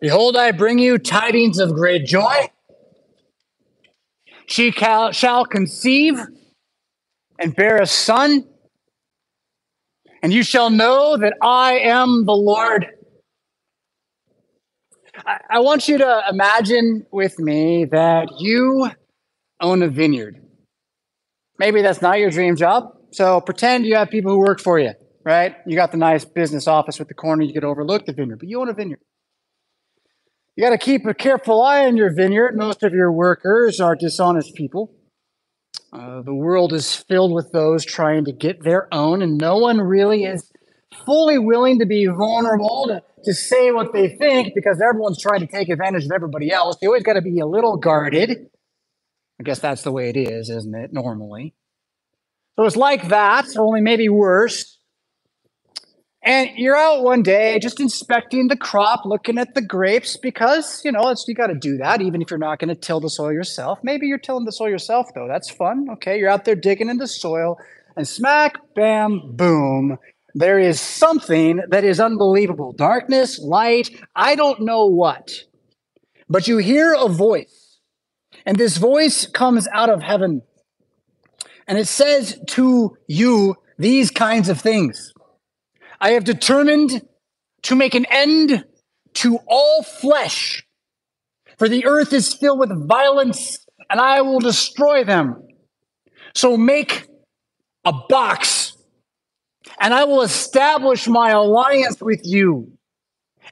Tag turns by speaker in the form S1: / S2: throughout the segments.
S1: Behold, I bring you tidings of great joy. She shall conceive and bear a son, and you shall know that I am the Lord. I want you to imagine with me that you own a vineyard. Maybe that's not your dream job. So pretend you have people who work for you, right? You got the nice business office with the corner, you could overlook the vineyard, but you own a vineyard. You got to keep a careful eye on your vineyard. Most of your workers are dishonest people. Uh, the world is filled with those trying to get their own, and no one really is fully willing to be vulnerable to, to say what they think because everyone's trying to take advantage of everybody else. You always got to be a little guarded. I guess that's the way it is, isn't it, normally? So it's like that, only maybe worse. And you're out one day just inspecting the crop, looking at the grapes, because, you know, you got to do that, even if you're not going to till the soil yourself. Maybe you're tilling the soil yourself, though. That's fun. Okay. You're out there digging in the soil, and smack, bam, boom. There is something that is unbelievable darkness, light, I don't know what. But you hear a voice, and this voice comes out of heaven, and it says to you these kinds of things. I have determined to make an end to all flesh, for the earth is filled with violence, and I will destroy them. So make a box, and I will establish my alliance with you.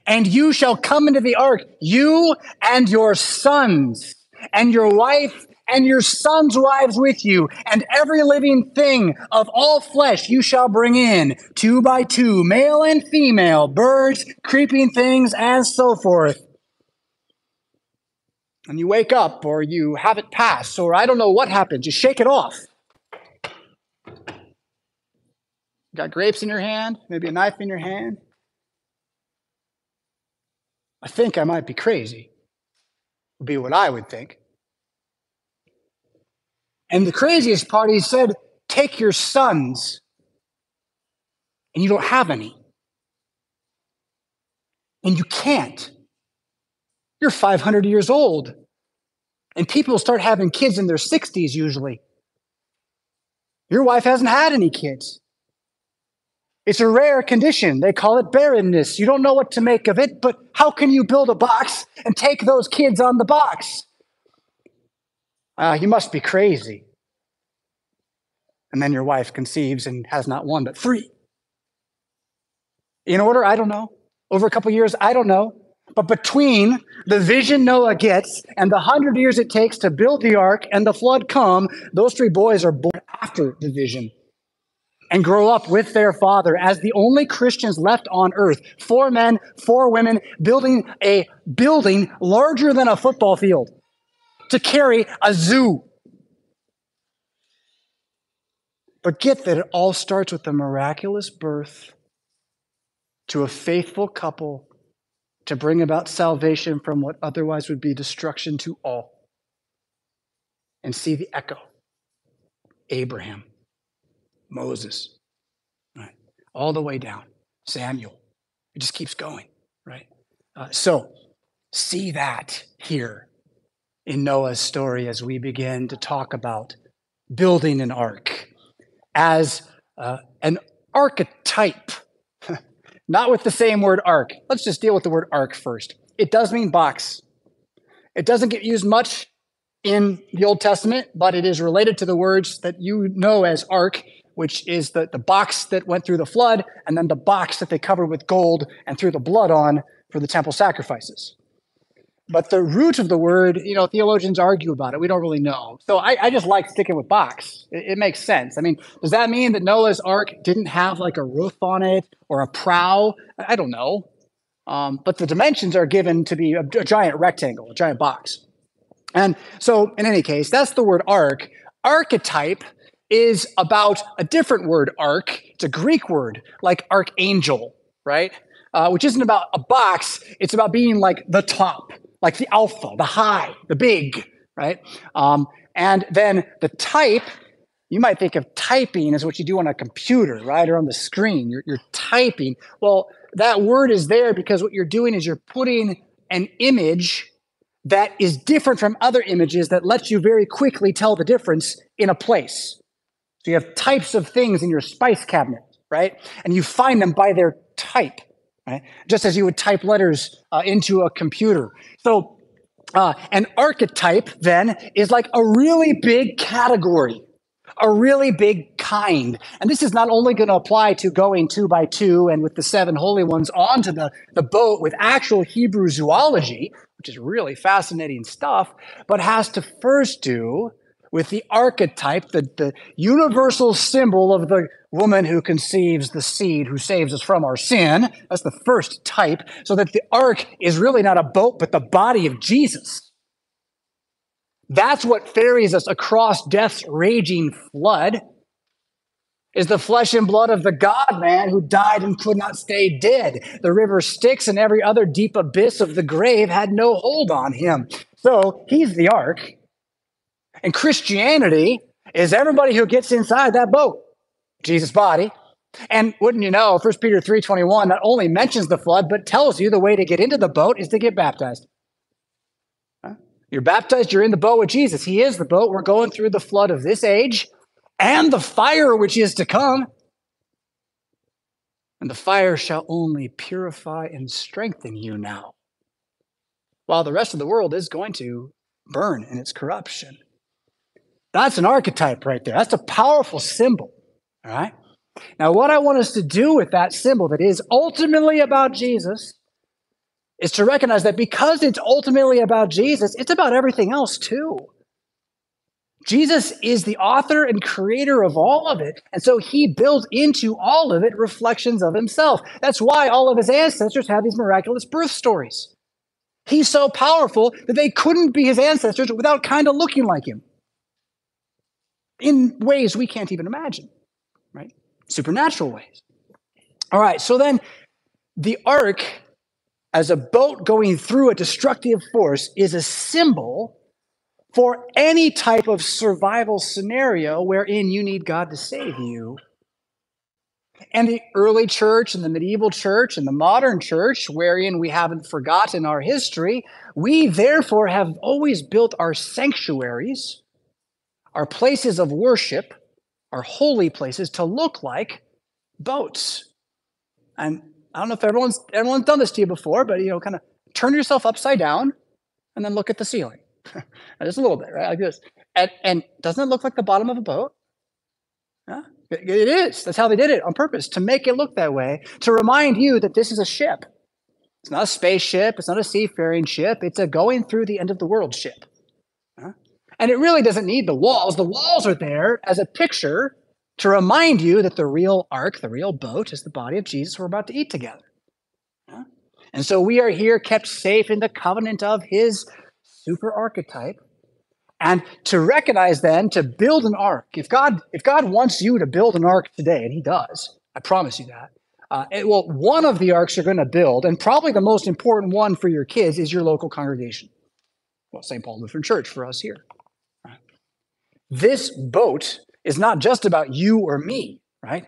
S1: And you shall come into the ark, you and your sons, and your wife and your sons' wives with you, and every living thing of all flesh you shall bring in, two by two, male and female, birds, creeping things, and so forth. And you wake up, or you have it pass, or I don't know what happens, you shake it off. Got grapes in your hand, maybe a knife in your hand. I think I might be crazy, would be what I would think. And the craziest part, he said, Take your sons, and you don't have any. And you can't. You're 500 years old. And people start having kids in their 60s usually. Your wife hasn't had any kids. It's a rare condition. They call it barrenness. You don't know what to make of it, but how can you build a box and take those kids on the box? Uh, you must be crazy. And then your wife conceives and has not one, but three. In order, I don't know. Over a couple years, I don't know. But between the vision Noah gets and the hundred years it takes to build the ark and the flood come, those three boys are born after the vision and grow up with their father as the only Christians left on earth. Four men, four women, building a building larger than a football field to carry a zoo. But get that it all starts with a miraculous birth to a faithful couple to bring about salvation from what otherwise would be destruction to all. And see the echo Abraham, Moses, right? All the way down, Samuel. It just keeps going, right? Uh, so, see that here in Noah's story as we begin to talk about building an ark as uh, an archetype, not with the same word ark. Let's just deal with the word ark first. It does mean box. It doesn't get used much in the Old Testament, but it is related to the words that you know as ark, which is the, the box that went through the flood, and then the box that they covered with gold and threw the blood on for the temple sacrifices. But the root of the word, you know, theologians argue about it. We don't really know. So I, I just like sticking with box. It, it, makes sense. I mean, does that mean that Noah's ark didn't have like a roof on it or a prow? I don't know. Um, but the dimensions are given to be a, a giant rectangle, a giant box. And so, in any case, that's the word ark. Archetype is about a different word, ark. It's a Greek word, like archangel, right? Uh, which isn't about a box, it's about being like the top like the alpha, the high, the big, right? Um, and then the type you might think of typing as what you do on a computer, right? Or on the screen. You're, you're typing. Well, that word is there because what you're doing is you're putting an image that is different from other images that lets you very quickly tell the difference in a place. So you have types of things in your spice cabinet, right? And you find them by their type, right? Just as you would type letters uh, into a computer. So uh, an archetype then is like a really big category a really big kind. And this is not only going to apply to going two by two and with the seven holy ones onto the, the boat with actual Hebrew zoology, which is really fascinating stuff, but has to first do with the archetype, the, the universal symbol of the woman who conceives the seed who saves us from our sin. That's the first type. So that the ark is really not a boat, but the body of Jesus. That's what ferries us across death's raging flood is the flesh and blood of the God man who died and could not stay dead. The river Styx and every other deep abyss of the grave had no hold on him. So he's the ark. And Christianity is everybody who gets inside that boat, Jesus' body. And wouldn't you know, 1 Peter 3.21 not only mentions the flood, but tells you the way to get into the boat is to get baptized. You're baptized, you're in the boat with Jesus. He is the boat. We're going through the flood of this age and the fire which is to come. And the fire shall only purify and strengthen you now, while the rest of the world is going to burn in its corruption. That's an archetype right there. That's a powerful symbol. All right. Now, what I want us to do with that symbol that is ultimately about Jesus is to recognize that because it's ultimately about Jesus, it's about everything else too. Jesus is the author and creator of all of it. And so he builds into all of it reflections of himself. That's why all of his ancestors have these miraculous birth stories. He's so powerful that they couldn't be his ancestors without kind of looking like him in ways we can't even imagine, right? Supernatural ways. All right, so then the ark as a boat going through a destructive force is a symbol for any type of survival scenario wherein you need God to save you. And the early church and the medieval church and the modern church, wherein we haven't forgotten our history, we therefore have always built our sanctuaries, our places of worship, our holy places to look like boats. And I don't know if everyone's everyone's done this to you before, but you know, kind of turn yourself upside down and then look at the ceiling. Just a little bit, right? Like this. And, and doesn't it look like the bottom of a boat? Yeah, it, it is. That's how they did it on purpose, to make it look that way, to remind you that this is a ship. It's not a spaceship, it's not a seafaring ship, it's a going through the end of the world ship. And it really doesn't need the walls. The walls are there as a picture to remind you that the real ark, the real boat, is the body of Jesus we're about to eat together. And so we are here kept safe in the covenant of his super archetype. And to recognize then, to build an ark, if God, if God wants you to build an ark today, and he does, I promise you that. Uh, it, well, one of the arks you're going to build, and probably the most important one for your kids, is your local congregation. Well, St. Paul Lutheran Church for us here. This boat is not just about you or me, right?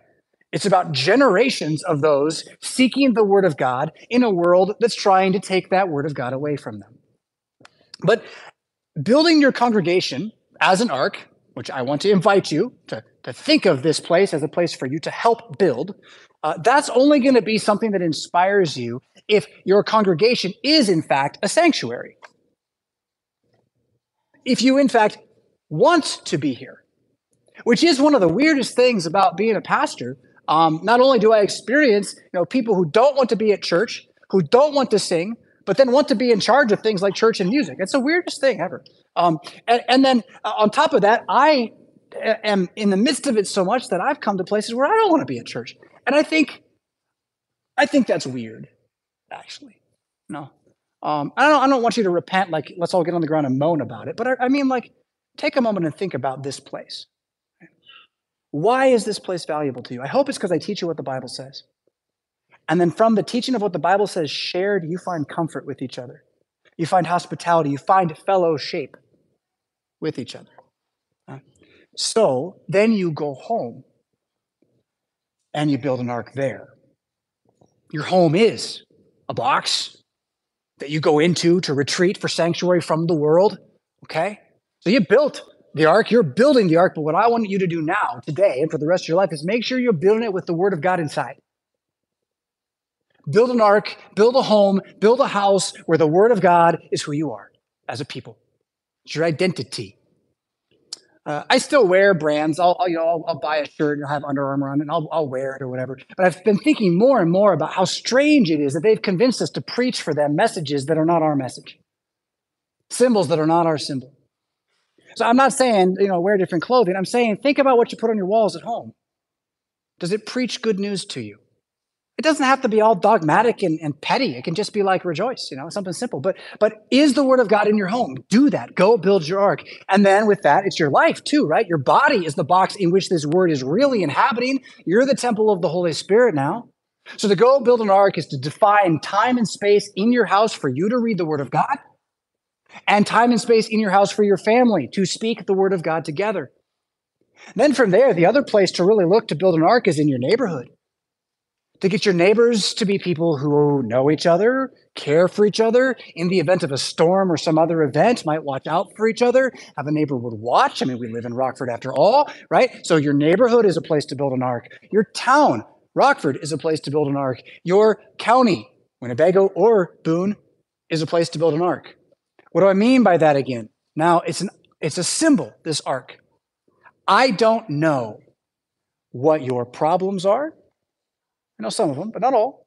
S1: It's about generations of those seeking the Word of God in a world that's trying to take that Word of God away from them. But building your congregation as an ark, which I want to invite you to, to think of this place as a place for you to help build, uh, that's only going to be something that inspires you if your congregation is, in fact, a sanctuary. If you, in fact, want to be here, which is one of the weirdest things about being a pastor. Um, not only do I experience, you know, people who don't want to be at church, who don't want to sing, but then want to be in charge of things like church and music. It's the weirdest thing ever. Um, and, and, then uh, on top of that, I am in the midst of it so much that I've come to places where I don't want to be at church, and I think, I think that's weird, actually. No, um, I don't. I don't want you to repent. Like, let's all get on the ground and moan about it. But I, I mean, like, take a moment and think about this place. Why is this place valuable to you? I hope it's because I teach you what the Bible says. And then from the teaching of what the Bible says shared, you find comfort with each other. You find hospitality. You find fellowship with each other. Uh, so then you go home and you build an ark there. Your home is a box that you go into to retreat for sanctuary from the world. Okay? So you built the ark, you're building the ark, but what I want you to do now, today, and for the rest of your life is make sure you're building it with the word of God inside. Build an ark, build a home, build a house where the word of God is who you are as a people. It's your identity. Uh, I still wear brands. I'll, I'll you know I'll, I'll, buy a shirt and I'll have Under Armour on it, and I'll, I'll wear it or whatever. But I've been thinking more and more about how strange it is that they've convinced us to preach for them messages that are not our message, symbols that are not our symbol. So I'm not saying you know wear different clothing. I'm saying think about what you put on your walls at home. Does it preach good news to you? It doesn't have to be all dogmatic and, and petty. It can just be like rejoice, you know, something simple. But but is the word of God in your home? Do that. Go build your ark. And then with that, it's your life too, right? Your body is the box in which this word is really inhabiting. You're the temple of the Holy Spirit now. So to go build an ark is to define time and space in your house for you to read the word of God, and time and space in your house for your family to speak the word of God together. Then from there, the other place to really look to build an ark is in your neighborhood to get your neighbors to be people who know each other, care for each other, in the event of a storm or some other event, might watch out for each other, have a neighbor would watch. I mean, we live in Rockford after all, right? So your neighborhood is a place to build an ark. Your town, Rockford, is a place to build an ark. Your county, Winnebago or Boone, is a place to build an ark. What do I mean by that again? Now, it's an it's a symbol, this ark. I don't know what your problems are. I know some of them, but not all.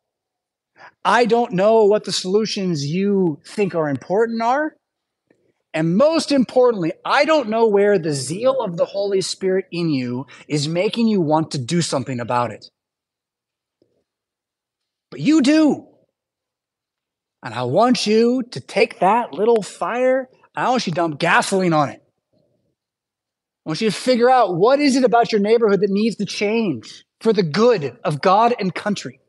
S1: I don't know what the solutions you think are important are. And most importantly, I don't know where the zeal of the Holy Spirit in you is making you want to do something about it. But you do. And I want you to take that little fire, I want you to dump gasoline on it. I want you to figure out what is it about your neighborhood that needs to change for the good of God and country?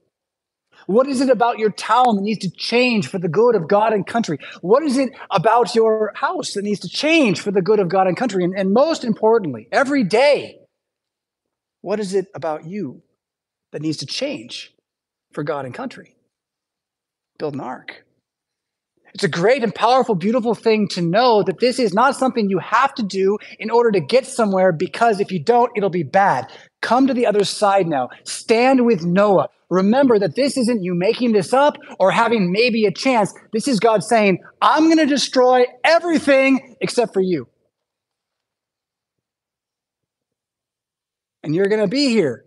S1: What is it about your town that needs to change for the good of God and country? What is it about your house that needs to change for the good of God and country? And, and most importantly, every day, what is it about you that needs to change for God and country? Build an ark. It's a great and powerful, beautiful thing to know that this is not something you have to do in order to get somewhere because if you don't, it'll be bad. Come to the other side now. Stand with Noah. Remember that this isn't you making this up or having maybe a chance. This is God saying, I'm going to destroy everything except for you. And you're going to be here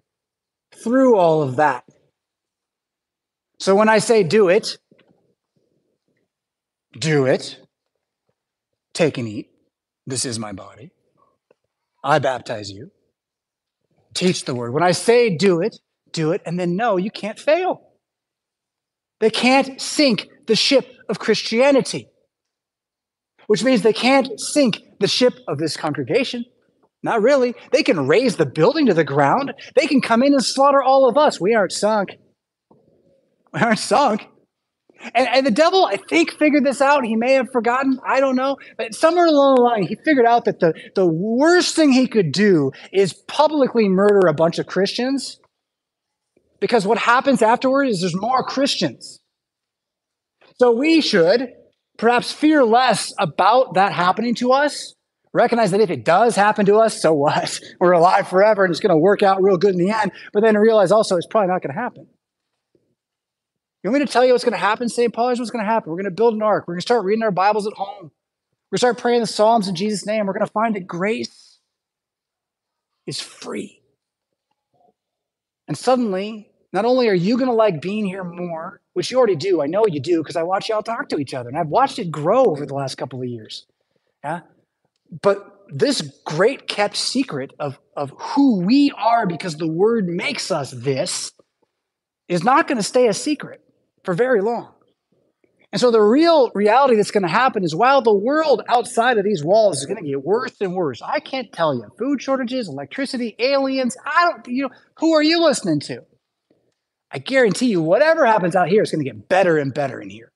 S1: through all of that. So when I say do it, do it. Take and eat. This is my body. I baptize you. Teach the word. When I say do it, do it, and then no, you can't fail. They can't sink the ship of Christianity, which means they can't sink the ship of this congregation. Not really. They can raze the building to the ground. They can come in and slaughter all of us. We aren't sunk. We aren't sunk. And, and the devil, I think, figured this out. He may have forgotten. I don't know. But somewhere along the line, he figured out that the, the worst thing he could do is publicly murder a bunch of Christians. Because what happens afterward is there's more Christians. So we should perhaps fear less about that happening to us. Recognize that if it does happen to us, so what? We're alive forever and it's going to work out real good in the end. But then realize also it's probably not going to happen. You want me to tell you what's going to happen, St. Paul? Here's what's going to happen. We're going to build an ark. We're going to start reading our Bibles at home. We're going to start praying the Psalms in Jesus' name. We're going to find that grace is free. And suddenly, not only are you going to like being here more, which you already do, I know you do because I watch y'all talk to each other and I've watched it grow over the last couple of years. Yeah. But this great kept secret of, of who we are because the word makes us this is not going to stay a secret for very long. And so the real reality that's going to happen is while the world outside of these walls is going to get worse and worse, I can't tell you food shortages, electricity, aliens, I don't, you know, who are you listening to? I guarantee you, whatever happens out here is going to get better and better in here.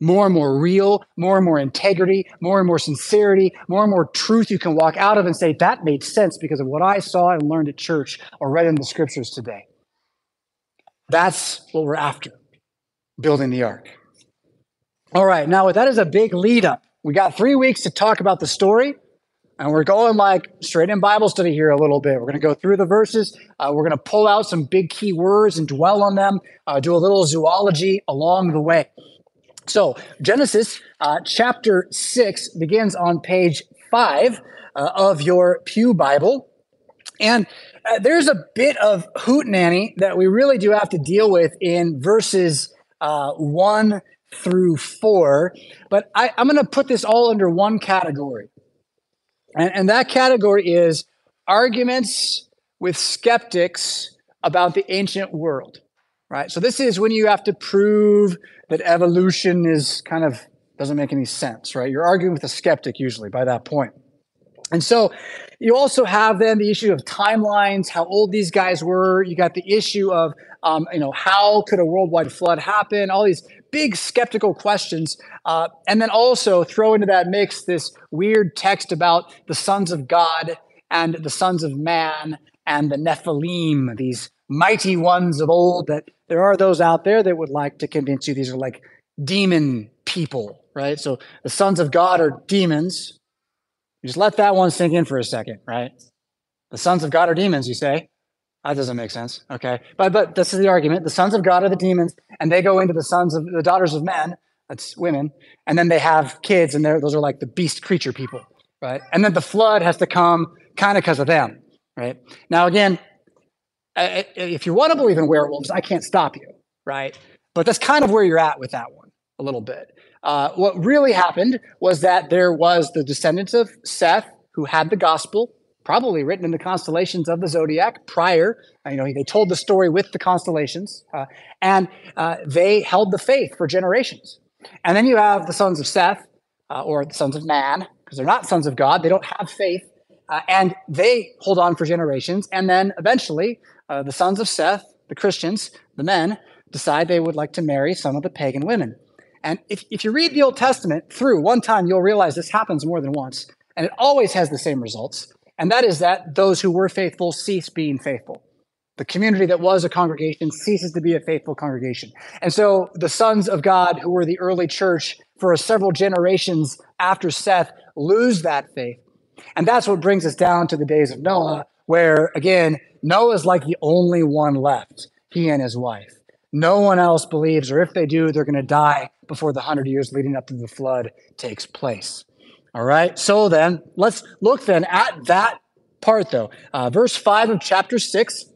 S1: more and more real, more and more integrity, more and more sincerity, more and more truth you can walk out of and say, that made sense because of what I saw and learned at church or read in the scriptures today. That's what we're after, building the ark. All right, now that is a big lead up. We got three weeks to talk about the story. And we're going like straight in Bible study here a little bit. We're going to go through the verses. Uh, we're going to pull out some big key words and dwell on them, uh, do a little zoology along the way. So, Genesis uh, chapter 6 begins on page 5 uh, of your Pew Bible. And uh, there's a bit of hootenanny that we really do have to deal with in verses uh, 1 through 4. But I, I'm going to put this all under one category. And, and that category is arguments with skeptics about the ancient world, right? So this is when you have to prove that evolution is kind of doesn't make any sense, right? You're arguing with a skeptic usually by that point. And so you also have then the issue of timelines, how old these guys were. You got the issue of, um, you know, how could a worldwide flood happen? All these big skeptical questions. Uh, and then also throw into that mix this weird text about the sons of God and the sons of man and the Nephilim, these mighty ones of old that there are those out there that would like to convince you these are like demon people, right? So the sons of God are demons. You just let that one sink in for a second, right? The sons of God are demons, you say. That doesn't make sense. Okay. But but this is the argument. The sons of God are the demons, and they go into the sons of the daughters of men, that's women, and then they have kids, and those are like the beast creature people, right? And then the flood has to come kind of because of them, right? Now again, if you want to believe in werewolves, I can't stop you, right? But that's kind of where you're at with that one a little bit. Uh, what really happened was that there was the descendants of Seth who had the gospel, probably written in the constellations of the zodiac prior. You know, they told the story with the constellations, uh, and uh, they held the faith for generations. And then you have the sons of Seth, uh, or the sons of man, because they're not sons of God. They don't have faith, uh, and they hold on for generations. And then eventually, the sons of Seth, the Christians, the men, decide they would like to marry some of the pagan women. And if, if you read the Old Testament through one time, you'll realize this happens more than once. And it always has the same results. And that is that those who were faithful cease being faithful. The community that was a congregation ceases to be a faithful congregation. And so the sons of God, who were the early church for several generations after Seth, lose that faith. And that's what brings us down to the days of Noah, where again, Noah's like the only one left, he and his wife. No one else believes, or if they do, they're going to die before the hundred years leading up to the flood takes place. All right. So then let's look then at that part though. Uh, verse five of chapter six,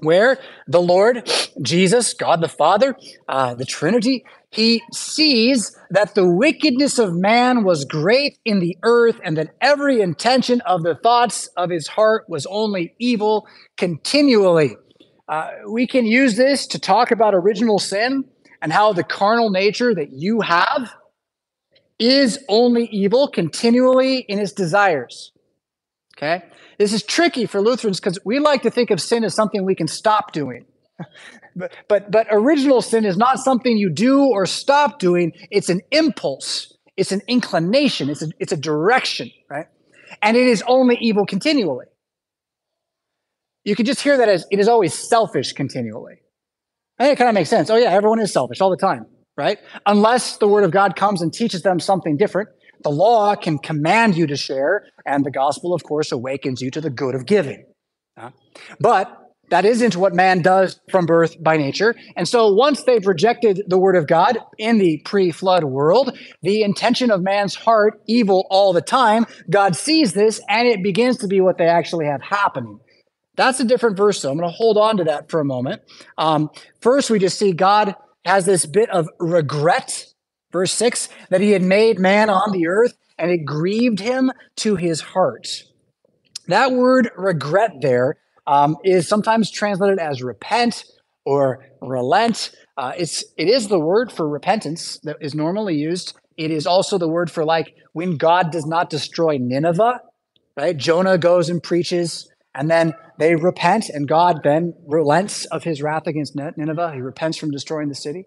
S1: where the Lord Jesus, God the Father, uh, the Trinity, he sees that the wickedness of man was great in the earth and that every intention of the thoughts of his heart was only evil continually. Uh, we can use this to talk about original sin and how the carnal nature that you have is only evil continually in its desires. Okay? This is tricky for Lutherans because we like to think of sin as something we can stop doing. but, but, but original sin is not something you do or stop doing, it's an impulse, it's an inclination, it's a, it's a direction, right? And it is only evil continually. You can just hear that as it is always selfish continually. And it kind of makes sense. Oh, yeah, everyone is selfish all the time right? Unless the word of God comes and teaches them something different, the law can command you to share, and the gospel, of course, awakens you to the good of giving. But that isn't what man does from birth by nature. And so once they've rejected the word of God in the pre flood world, the intention of man's heart, evil all the time, God sees this and it begins to be what they actually have happening. That's a different verse, so I'm going to hold on to that for a moment. Um, first, we just see God has this bit of regret, verse 6, that he had made man on the earth and it grieved him to his heart. That word regret there um, is sometimes translated as repent or relent. Uh, it's, it is the word for repentance that is normally used. It is also the word for like when God does not destroy Nineveh, right? Jonah goes and preaches and then they repent, and God then relents of his wrath against Nineveh. He repents from destroying the city.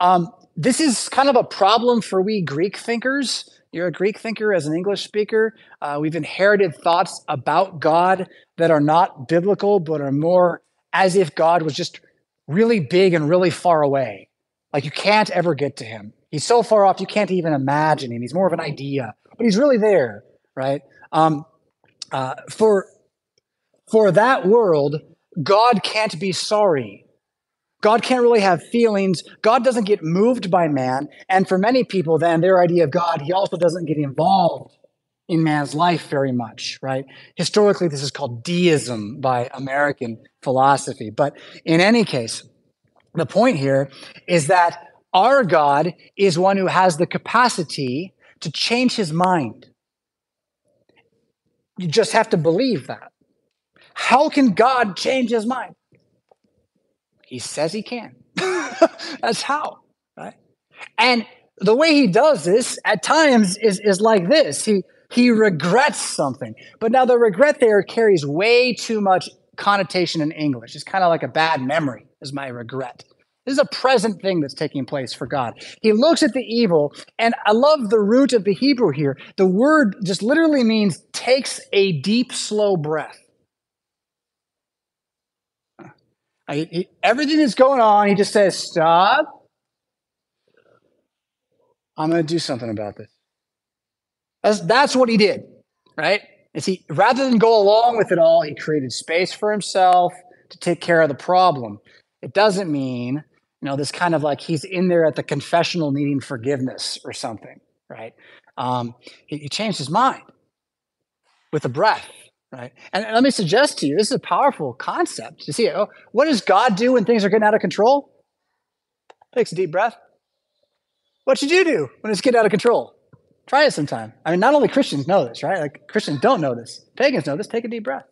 S1: Um, this is kind of a problem for we Greek thinkers. You're a Greek thinker as an English speaker. Uh, we've inherited thoughts about God that are not biblical, but are more as if God was just really big and really far away. Like you can't ever get to him. He's so far off, you can't even imagine him. He's more of an idea, but he's really there, right? Um, uh, for, for that world, God can't be sorry. God can't really have feelings. God doesn't get moved by man. And for many people, then, their idea of God, he also doesn't get involved in man's life very much, right? Historically, this is called deism by American philosophy. But in any case, the point here is that our God is one who has the capacity to change his mind. You just have to believe that. How can God change his mind? He says he can. That's how, right? And the way he does this at times is, is like this. He he regrets something. But now the regret there carries way too much connotation in English. It's kind of like a bad memory, is my regret. This is a present thing that's taking place for God. He looks at the evil, and I love the root of the Hebrew here. The word just literally means takes a deep, slow breath. I, he, everything that's going on, he just says, Stop. I'm going to do something about this. That's, that's what he did, right? Is he rather than go along with it all, he created space for himself to take care of the problem. It doesn't mean, you know, this kind of like he's in there at the confessional needing forgiveness or something, right? Um, he, he changed his mind with a breath, right? And let me suggest to you, this is a powerful concept. You see, oh, what does God do when things are getting out of control? Takes a deep breath. What should you do when it's getting out of control? Try it sometime. I mean, not only Christians know this, right? Like Christians don't know this. Pagans know this. Take a deep breath.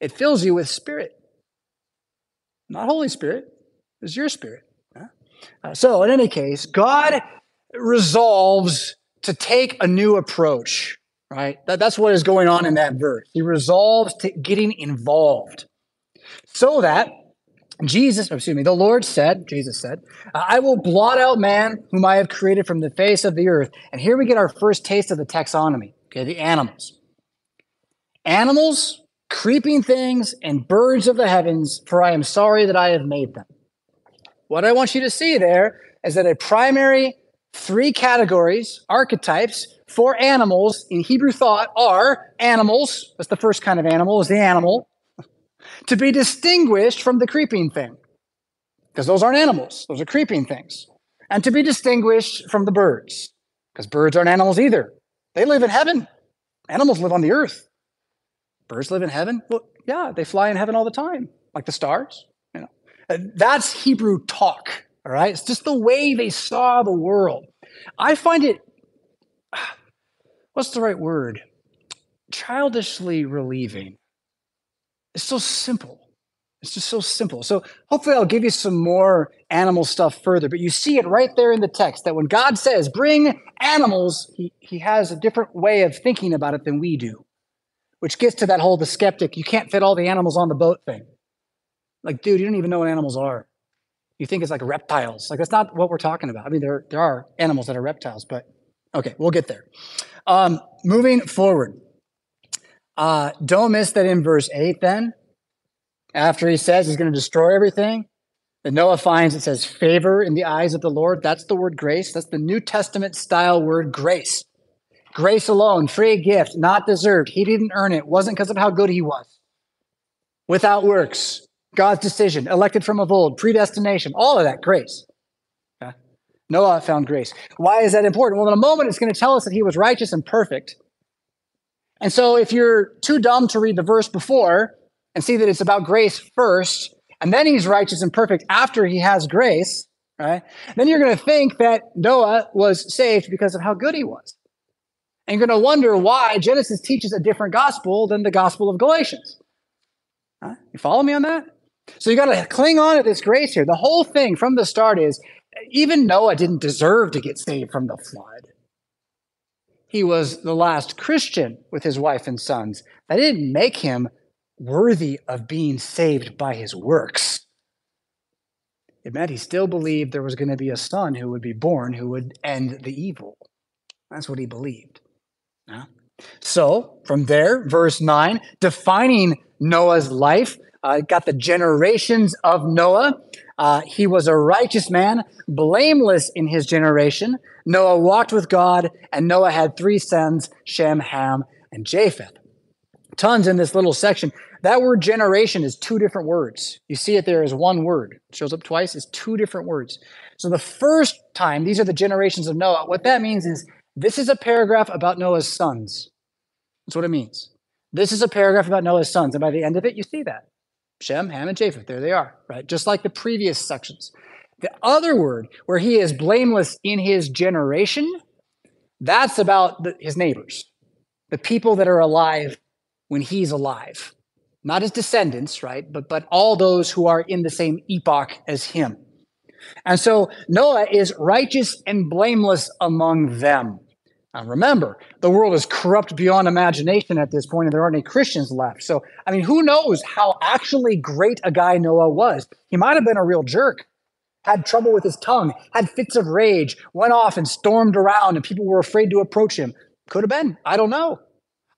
S1: It fills you with spirit. Not Holy Spirit, it's your spirit. Uh, so, in any case, God resolves to take a new approach, right? That, that's what is going on in that verse. He resolves to getting involved so that Jesus, oh, excuse me, the Lord said, Jesus said, I will blot out man whom I have created from the face of the earth. And here we get our first taste of the taxonomy, okay, the animals. Animals, creeping things, and birds of the heavens, for I am sorry that I have made them. What I want you to see there is that a primary three categories, archetypes for animals in Hebrew thought are animals. That's the first kind of animal, is the animal to be distinguished from the creeping thing. Because those aren't animals, those are creeping things. And to be distinguished from the birds. Because birds aren't animals either. They live in heaven. Animals live on the earth. Birds live in heaven? Well, yeah, they fly in heaven all the time, like the stars. You know. That's Hebrew talk, all right? It's just the way they saw the world. I find it, what's the right word? Childishly relieving it's so simple. It's just so simple. So hopefully I'll give you some more animal stuff further, but you see it right there in the text that when God says bring animals, he, he has a different way of thinking about it than we do, which gets to that whole the skeptic, you can't fit all the animals on the boat thing. Like, dude, you don't even know what animals are. You think it's like reptiles. Like, that's not what we're talking about. I mean, there, there are animals that are reptiles, but okay, we'll get there. Um, moving forward. Uh, don't miss that in verse 8 then, after he says he's going to destroy everything, that Noah finds it says favor in the eyes of the Lord. That's the word grace. That's the New Testament style word grace. Grace alone, free gift, not deserved. He didn't earn it. Wasn't because of how good he was. Without works, God's decision, elected from of old, predestination, all of that grace. Noah found grace. Why is that important? Well, in a moment, it's going to tell us that he was righteous and perfect and so if you're too dumb to read the verse before and see that it's about grace first, and then he's righteous and perfect after he has grace, right? Then you're going to think that Noah was saved because of how good he was. And you're going to wonder why Genesis teaches a different gospel than the gospel of Galatians. Huh? You follow me on that? So you got to cling on to this grace here. The whole thing from the start is even Noah didn't deserve to get saved from the flood he was the last Christian with his wife and sons. That didn't make him worthy of being saved by his works. It meant he still believed there was going to be a son who would be born who would end the evil. That's what he believed. Yeah? So, from there, verse 9, defining Noah's life, uh, got the generations of Noah. Uh, he was a righteous man, blameless in his generation. Noah walked with God, and Noah had three sons Shem, Ham, and Japheth. Tons in this little section. That word generation is two different words. You see it there as one word. It shows up twice. It's two different words. So the first time, these are the generations of Noah. What that means is this is a paragraph about Noah's sons. That's what it means. This is a paragraph about Noah's sons. And by the end of it, you see that. Shem, Ham, and Japheth. There they are, right? Just like the previous sections. The other word, where he is blameless in his generation, that's about the, his neighbors, the people that are alive when he's alive. Not his descendants, right? But, but all those who are in the same epoch as him. And so Noah is righteous and blameless among them. Remember, the world is corrupt beyond imagination at this point, and there aren't any Christians left. So, I mean, who knows how actually great a guy Noah was? He might have been a real jerk, had trouble with his tongue, had fits of rage, went off and stormed around, and people were afraid to approach him. Could have been. I don't know.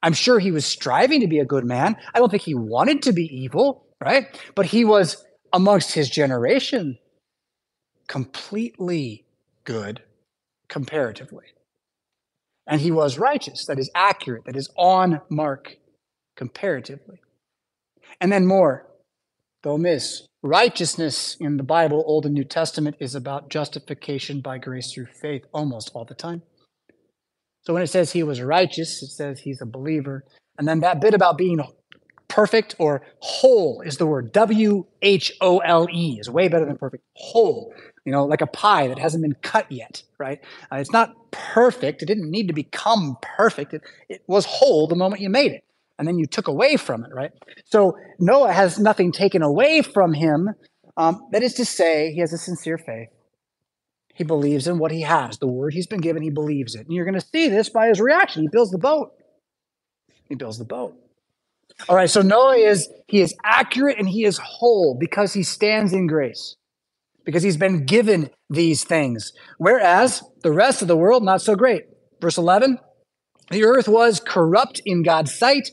S1: I'm sure he was striving to be a good man. I don't think he wanted to be evil, right? But he was amongst his generation completely good comparatively. And he was righteous, that is accurate, that is on mark comparatively. And then more, though miss. Righteousness in the Bible, Old and New Testament, is about justification by grace through faith almost all the time. So when it says he was righteous, it says he's a believer. And then that bit about being perfect or whole is the word W H O L E, is way better than perfect. Whole you know, like a pie that hasn't been cut yet, right? Uh, it's not perfect. It didn't need to become perfect. It, it was whole the moment you made it. And then you took away from it, right? So Noah has nothing taken away from him. Um, that is to say, he has a sincere faith. He believes in what he has, the word he's been given, he believes it. And you're going to see this by his reaction. He builds the boat. He builds the boat. All right, so Noah is he is accurate and he is whole because he stands in grace because he's been given these things. Whereas the rest of the world, not so great. Verse 11 the earth was corrupt in God's sight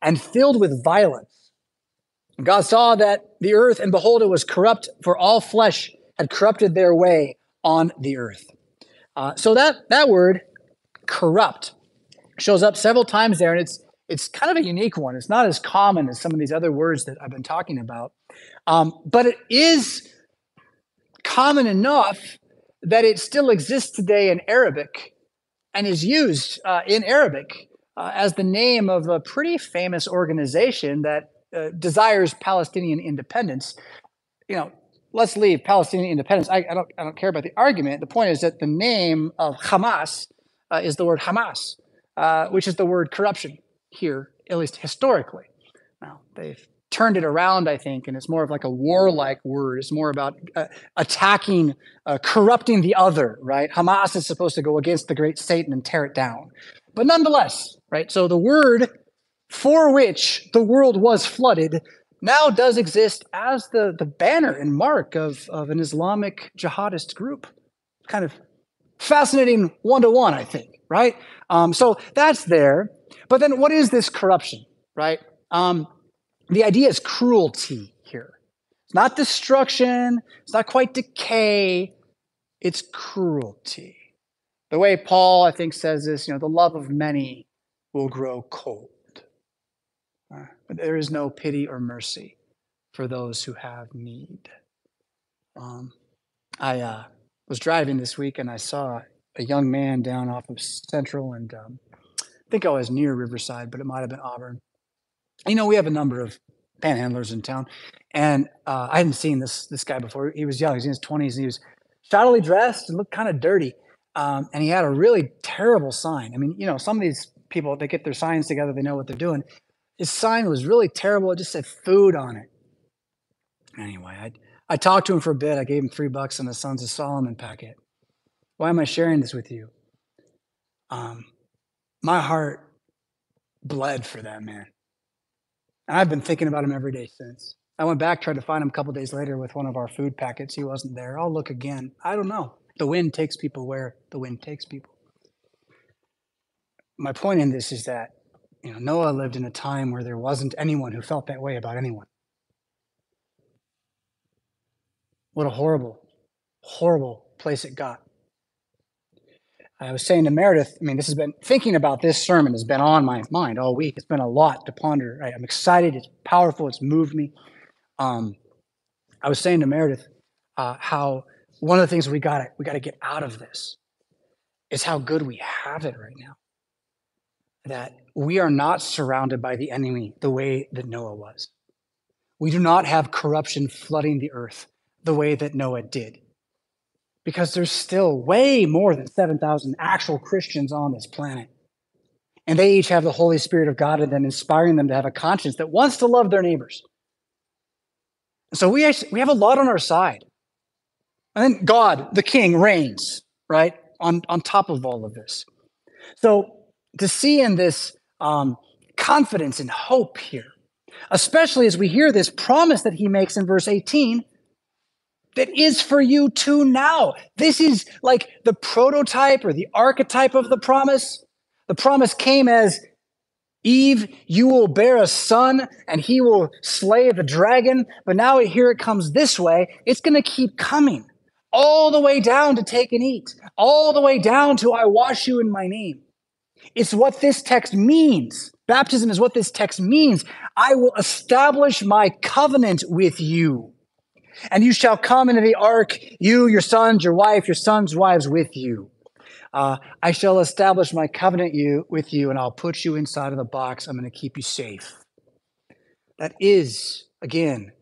S1: and filled with violence. God saw that the earth, and behold, it was corrupt, for all flesh had corrupted their way on the earth. Uh, so that, that word, corrupt, shows up several times there, and it's it's kind of a unique one. It's not as common as some of these other words that I've been talking about, um, but it is common enough that it still exists today in Arabic and is used uh, in Arabic uh, as the name of a pretty famous organization that uh, desires Palestinian independence. You know, let's leave Palestinian independence. I, I, don't, I don't care about the argument. The point is that the name of Hamas uh, is the word Hamas, uh, which is the word corruption here, at least historically. Now, they've turned it around, I think, and it's more of like a warlike word. It's more about uh, attacking, uh, corrupting the other, right? Hamas is supposed to go against the great Satan and tear it down. But nonetheless, right? So the word for which the world was flooded now does exist as the, the banner and mark of, of an Islamic jihadist group. Kind of fascinating one to one, I think, right? Um, so that's there. But then what is this corruption, right? Um, the idea is cruelty here. It's not destruction, it's not quite decay, it's cruelty. The way Paul, I think, says this, you know, the love of many will grow cold. Uh, but there is no pity or mercy for those who have need. Um, I uh, was driving this week and I saw a young man down off of Central, and um, I think I was near Riverside, but it might have been Auburn you know, we have a number of panhandlers in town, and uh, I hadn't seen this this guy before. He was young; he was in his twenties, and he was shoddily dressed and looked kind of dirty. Um, and he had a really terrible sign. I mean, you know, some of these people they get their signs together, they know what they're doing. His sign was really terrible. It just said food on it. Anyway, I I talked to him for a bit. I gave him three bucks on the Sons of Solomon packet. Why am I sharing this with you? Um, my heart bled for that man. And I've been thinking about him every day since. I went back, tried to find him a couple days later with one of our food packets. He wasn't there. I'll look again. I don't know. The wind takes people where the wind takes people. My point in this is that you know Noah lived in a time where there wasn't anyone who felt that way about anyone. What a horrible, horrible place it got. I was saying to Meredith, I mean, this has been thinking about this sermon has been on my mind all week. It's been a lot to ponder. Right? I'm excited. It's powerful. It's moved me. Um, I was saying to Meredith uh, how one of the things we got we got to get out of this is how good we have it right now. That we are not surrounded by the enemy the way that Noah was. We do not have corruption flooding the earth the way that Noah did. Because there's still way more than 7,000 actual Christians on this planet. And they each have the Holy Spirit of God in them, inspiring them to have a conscience that wants to love their neighbors so we, actually, we have a lot on our side. And then God, the king, reigns, right, on, on top of all of this. So to see in this um, confidence and hope here, especially as we hear this promise that he makes in verse 18 that is for you too now. This is like the prototype or the archetype of the promise. The promise came as Eve, you will bear a son and he will slay the dragon. But now here it comes this way. It's going to keep coming all the way down to take and eat, all the way down to I wash you in my name. It's what this text means. Baptism is what this text means. I will establish my covenant with you. And you shall come into the ark, you, your sons, your wife, your sons' wives with you. Uh, I shall establish my covenant you with you, and I'll put you inside of the box. I'm going to keep you safe. That is, again,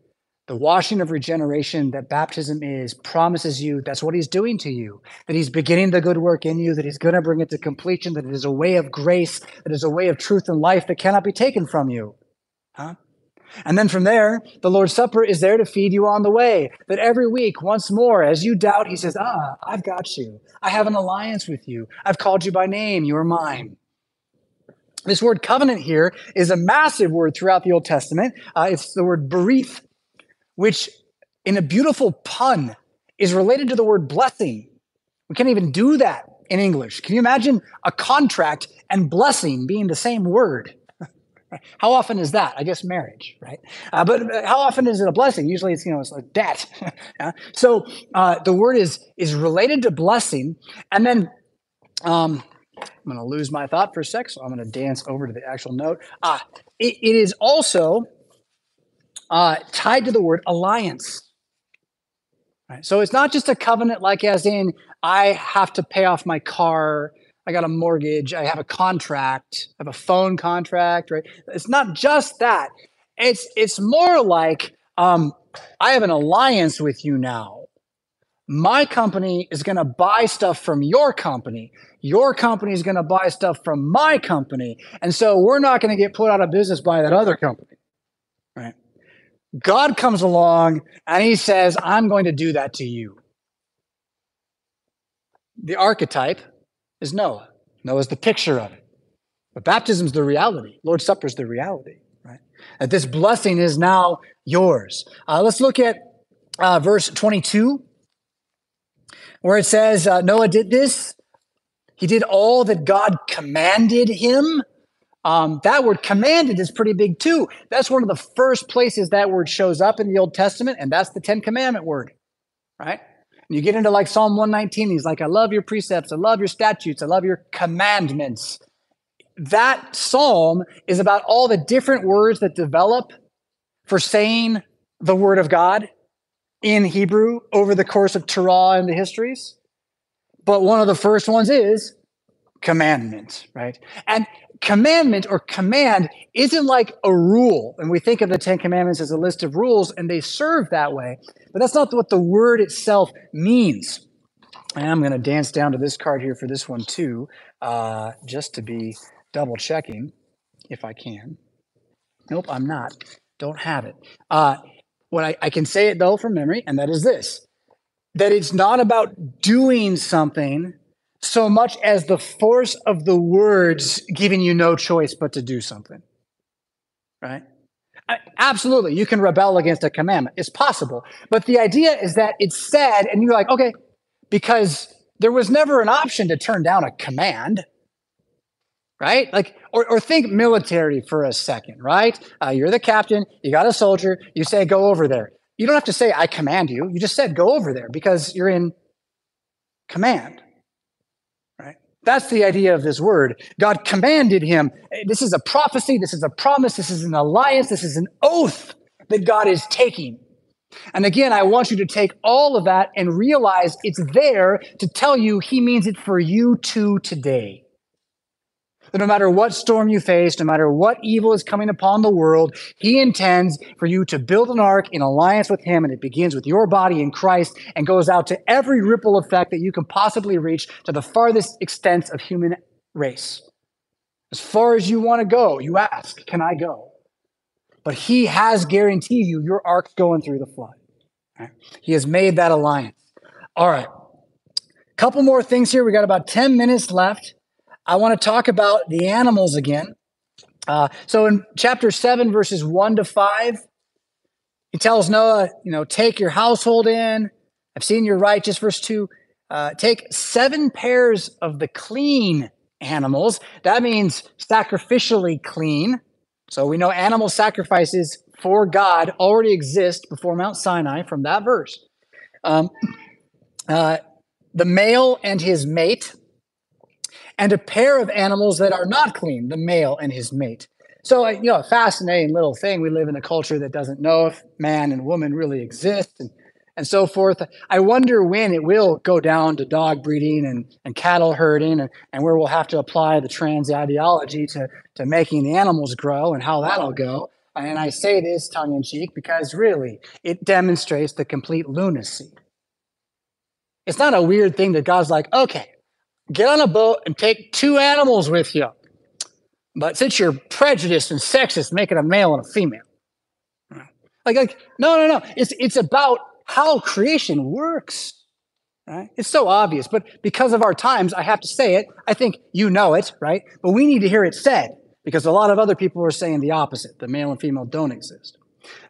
S1: the washing of regeneration that baptism is promises you that's what he's doing to you that he's beginning the good work in you that he's going to bring it to completion that it is a way of grace that is a way of truth and life that cannot be taken from you huh and then from there, the Lord's Supper is there to feed you on the way. That every week, once more, as you doubt, He says, Ah, I've got you. I have an alliance with you. I've called you by name. You are mine. This word covenant here is a massive word throughout the Old Testament. Uh, it's the word berith, which, in a beautiful pun, is related to the word blessing. We can't even do that in English. Can you imagine a contract and blessing being the same word? How often is that? I guess marriage, right? Uh, but how often is it a blessing? Usually, it's you know it's a debt. yeah? So uh, the word is is related to blessing, and then um, I'm going to lose my thought for a sec, so I'm going to dance over to the actual note. Uh, it, it is also uh, tied to the word alliance. Right? So it's not just a covenant, like as in I have to pay off my car I got a mortgage, I have a contract, I have a phone contract, right? It's not just that. It's it's more like um, I have an alliance with you now. My company is going to buy stuff from your company. Your company is going to buy stuff from my company. And so we're not going to get put out of business by that other company. Right? God comes along and he says, I'm going to do that to you. The archetype is Noah. Noah's the picture of it. But baptism's the reality. Lord's Supper's the reality, right? That this blessing is now yours. Uh, let's look at uh, verse 22, where it says, uh, Noah did this. He did all that God commanded him. Um, that word commanded is pretty big too. That's one of the first places that word shows up in the Old Testament, and that's the Ten Commandment word, right? You get into like Psalm 119, he's like, I love your precepts, I love your statutes, I love your commandments. That psalm is about all the different words that develop for saying the word of God in Hebrew over the course of Torah and the histories. But one of the first ones is commandment, right? And commandment or command isn't like a rule. And we think of the Ten Commandments as a list of rules, and they serve that way. But that's not what the word itself means. And I'm going to dance down to this card here for this one too, uh, just to be double checking if I can. Nope, I'm not. Don't have it. Uh, what I, I can say it though from memory, and that is this that it's not about doing something so much as the force of the words giving you no choice but to do something. Right? Absolutely, you can rebel against a commandment. It's possible. But the idea is that it's said, and you're like, okay, because there was never an option to turn down a command, right? Like, or, or think military for a second, right? Uh, you're the captain, you got a soldier, you say, go over there. You don't have to say, I command you. You just said, go over there because you're in command. That's the idea of this word. God commanded him. This is a prophecy. This is a promise. This is an alliance. This is an oath that God is taking. And again, I want you to take all of that and realize it's there to tell you he means it for you too today that no matter what storm you face, no matter what evil is coming upon the world, He intends for you to build an ark in alliance with Him. And it begins with your body in Christ and goes out to every ripple effect that you can possibly reach to the farthest extent of human race. As far as you want to go, you ask, Can I go? But He has guaranteed you your ark's going through the flood. Right? He has made that alliance. All right. Couple more things here. We got about 10 minutes left. I want to talk about the animals again. Uh, so in chapter 7, verses 1 to 5, he tells Noah, you know, take your household in. I've seen your righteous. Verse 2, uh, take seven pairs of the clean animals. That means sacrificially clean. So we know animal sacrifices for God already exist before Mount Sinai from that verse. Um, uh, the male and his mate, and a pair of animals that are not clean, the male and his mate. So, you know, a fascinating little thing. We live in a culture that doesn't know if man and woman really exist and, and so forth. I wonder when it will go down to dog breeding and, and cattle herding and, and where we'll have to apply the trans ideology to, to making the animals grow and how that'll go. And I say this tongue in cheek because really it demonstrates the complete lunacy. It's not a weird thing that God's like, okay, get on a boat and take two animals with you. But since you're prejudiced and sexist, make it a male and a female. Like, like no, no, no. It's it's about how creation works. Right? It's so obvious, but because of our times, I have to say it. I think you know it, right? But we need to hear it said because a lot of other people are saying the opposite. The male and female don't exist.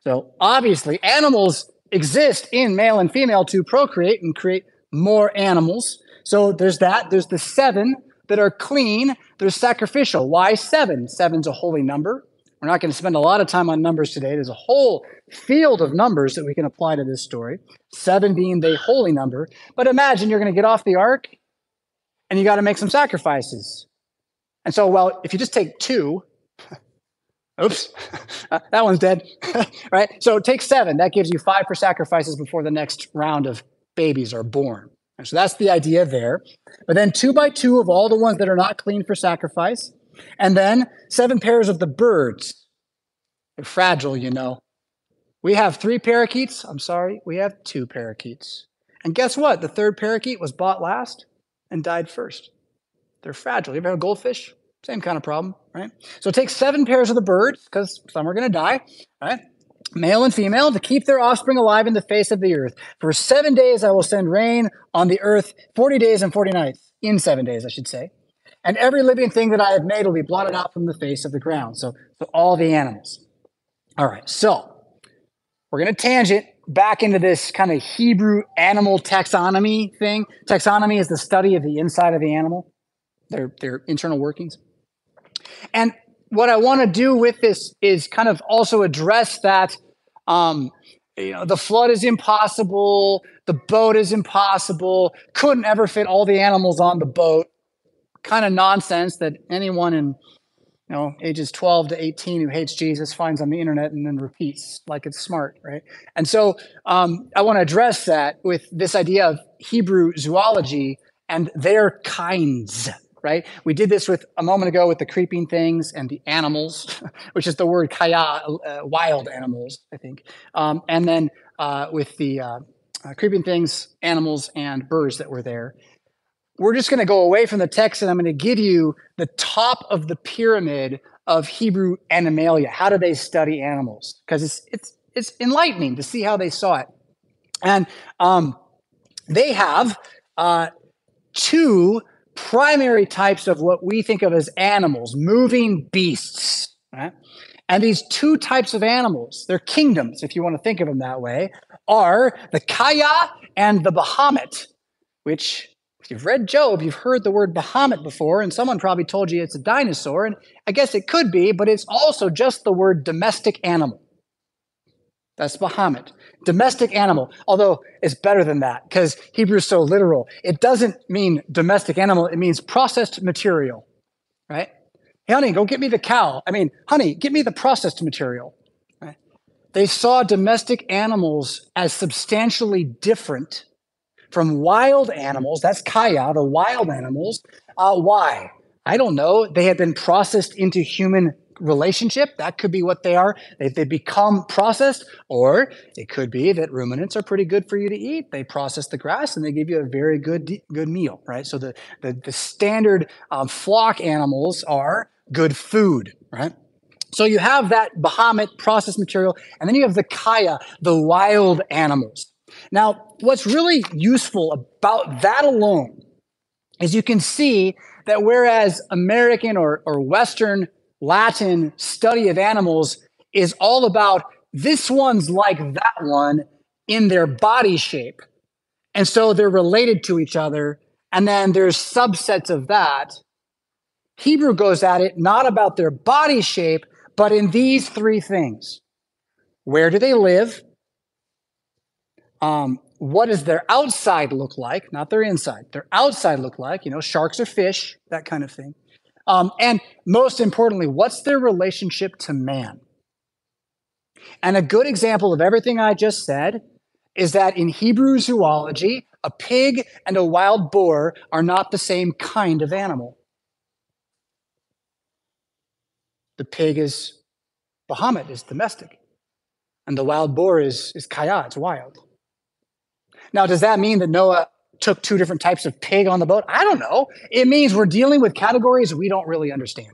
S1: So obviously, animals exist in male and female to procreate and create more animals. So there's that. There's the seven that are clean. There's sacrificial. Why seven? Seven's a holy number. We're not going to spend a lot of time on numbers today. There's a whole field of numbers that we can apply to this story. Seven being the holy number. But imagine you're going to get off the ark and you got to make some sacrifices. And so, well, if you just take two, oops, that one's dead, right? So take seven. That gives you five for sacrifices before the next round of babies are born. And so that's the idea there. But then two by two of all the ones that are not clean for sacrifice. And then seven pairs of the birds. They're fragile, you know. We have three parakeets. I'm sorry, we have two parakeets. And guess what? The third parakeet was bought last and died first. They're fragile. You ever had a goldfish? Same kind of problem, right? So take seven pairs of the birds, because some are going to die, right? Male and female, to keep their offspring alive in the face of the earth. For seven days I will send rain on the earth, 40 days and 40 nights, in seven days, I should say. And every living thing that I have made will be blotted out from the face of the ground. So, so all the animals. All right, so we're going to tangent back into this kind of Hebrew animal taxonomy thing. Taxonomy is the study of the inside of the animal, their, their internal workings. And what I want to do with this is kind of also address that. Um, you know, the flood is impossible. The boat is impossible. Couldn't ever fit all the animals on the boat. Kind of nonsense that anyone in you know ages 12 to 18 who hates jesus finds on the internet and then repeats like it's smart right and so um, i want to address that with this idea of hebrew zoology and their kinds right? We did this with a moment ago with the creeping things and the animals, which is the word kaya, uh, wild animals, I think. Um, and then uh, with the uh, uh creeping things, animals, and birds that were there. We're just going to go away from the text and I'm going to give you the top of the pyramid of Hebrew animalia. How do they study animals? Because it's, it's, it's enlightening to see how they saw it. And um, they have uh, two primary types of what we think of as animals, moving beasts. Right? And these two types of animals, they're kingdoms, if you want to think of them that way, are the Kaya and the Behemoth, which, if you've read Job, you've heard the word Behemoth before, and someone probably told you it's a dinosaur. And I guess it could be, but it's also just the word domestic animal. That's Behemoth. Domestic animal, although it's better than that because Hebrew is so literal. It doesn't mean domestic animal, it means processed material, right? Hey, honey, go get me the cow. I mean, honey, get me the processed material. Right? They saw domestic animals as substantially different from wild animals. That's kaya, the wild animals. Uh, why? I don't know. They had been processed into human relationship. That could be what they are. They, they become processed, or it could be that ruminants are pretty good for you to eat. They process the grass and they give you a very good good meal, right? So the the, the standard um, flock animals are good food, right? So you have that Behemoth processed material, and then you have the Kaya, the wild animals. Now, what's really useful about that alone is you can see that whereas American or, or Western Latin study of animals is all about this one's like that one in their body shape. And so they're related to each other. And then there's subsets of that. Hebrew goes at it not about their body shape, but in these three things where do they live? Um, what does their outside look like? Not their inside. Their outside look like, you know, sharks or fish, that kind of thing. Um, and most importantly, what's their relationship to man? And a good example of everything I just said is that in Hebrew zoology, a pig and a wild boar are not the same kind of animal. The pig is Behemoth, is domestic, and the wild boar is, is Kaya, it's wild. Now, does that mean that Noah took two different types of pig on the boat? I don't know. It means we're dealing with categories we don't really understand.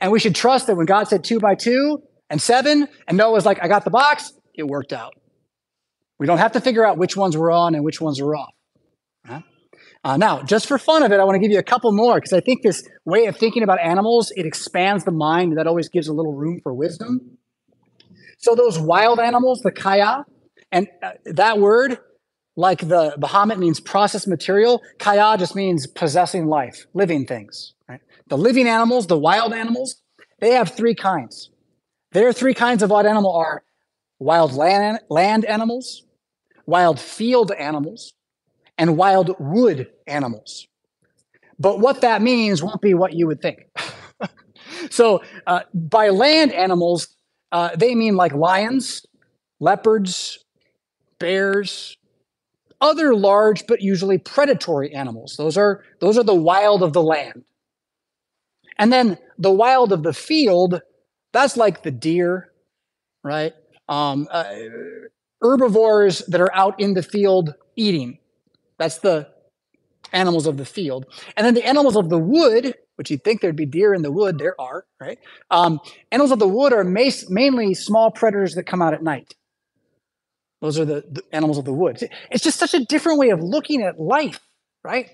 S1: And we should trust that when God said two by two and seven, and Noah was like, I got the box, it worked out. We don't have to figure out which ones were on and which ones were off. Uh, now, just for fun of it, I want to give you a couple more because I think this way of thinking about animals, it expands the mind. That always gives a little room for wisdom. So those wild animals, the kaya, and uh, that word, like the Behemoth means processed material, Kaya just means possessing life, living things. Right? The living animals, the wild animals, they have three kinds. Their three kinds of wild animal are wild land, land animals, wild field animals, and wild wood animals. But what that means won't be what you would think. so, uh, by land animals, uh, they mean like lions, leopards, bears, other large but usually predatory animals. Those are, those are the wild of the land. And then the wild of the field, that's like the deer, right? Um, uh, herbivores that are out in the field eating. That's the animals of the field. And then the animals of the wood, which you'd think there'd be deer in the wood, there are, right? Um, animals of the wood are mainly small predators that come out at night. Those are the, the animals of the woods. It's just such a different way of looking at life, right?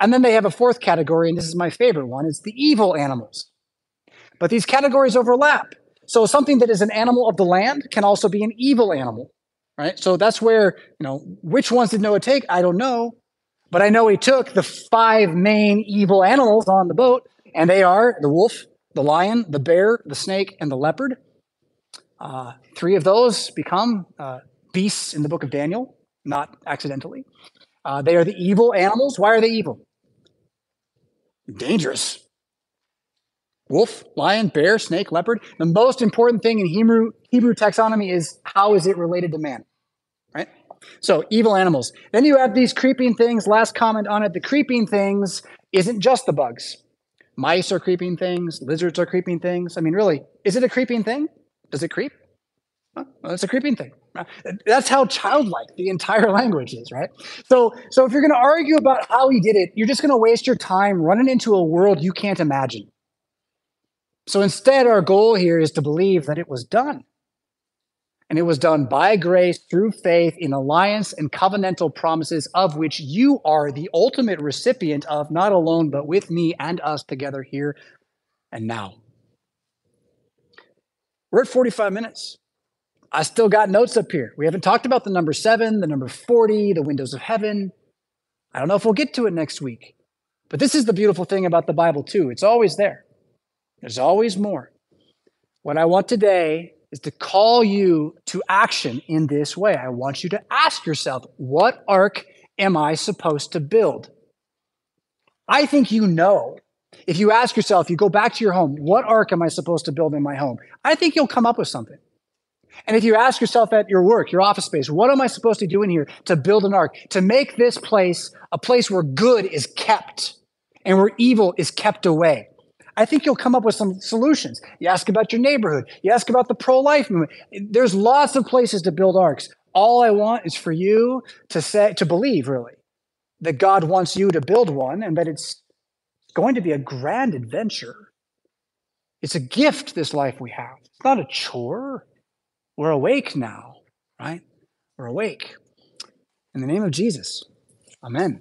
S1: And then they have a fourth category, and this is my favorite one, it's the evil animals. But these categories overlap. So something that is an animal of the land can also be an evil animal, right? So that's where, you know, which ones did Noah take? I don't know. But I know he took the five main evil animals on the boat, and they are the wolf, the lion, the bear, the snake, and the leopard. Uh, three of those become uh, beasts in the book of Daniel, not accidentally. Uh, they are the evil animals. Why are they evil? Dangerous. Wolf, lion, bear, snake, leopard. The most important thing in Hebrew, Hebrew taxonomy is how is it related to man? Right? So, evil animals. Then you have these creeping things. Last comment on it the creeping things isn't just the bugs. Mice are creeping things, lizards are creeping things. I mean, really, is it a creeping thing? Does it creep? It's a creeping thing. Uh, that's how childlike the entire language is, right? So, so if you're going to argue about how he did it, you're just going to waste your time running into a world you can't imagine. So instead, our goal here is to believe that it was done. And it was done by grace through faith in alliance and covenantal promises of which you are the ultimate recipient of, not alone, but with me and us together here and now. We're at 45 minutes. I still got notes up here. We haven't talked about the number seven, the number 40, the windows of heaven. I don't know if we'll get to it next week. But this is the beautiful thing about the Bible, too. It's always there, there's always more. What I want today is to call you to action in this way. I want you to ask yourself, what ark am I supposed to build? I think you know. If you ask yourself, you go back to your home, what ark am I supposed to build in my home? I think you'll come up with something. And if you ask yourself at your work, your office space, what am I supposed to do in here to build an ark, to make this place a place where good is kept and where evil is kept away? I think you'll come up with some solutions. You ask about your neighborhood, you ask about the pro life movement. There's lots of places to build arks. All I want is for you to say, to believe really, that God wants you to build one and that it's going to be a grand adventure. It's a gift, this life we have. It's not a chore. We're awake now, right? We're awake. In the name of Jesus, amen.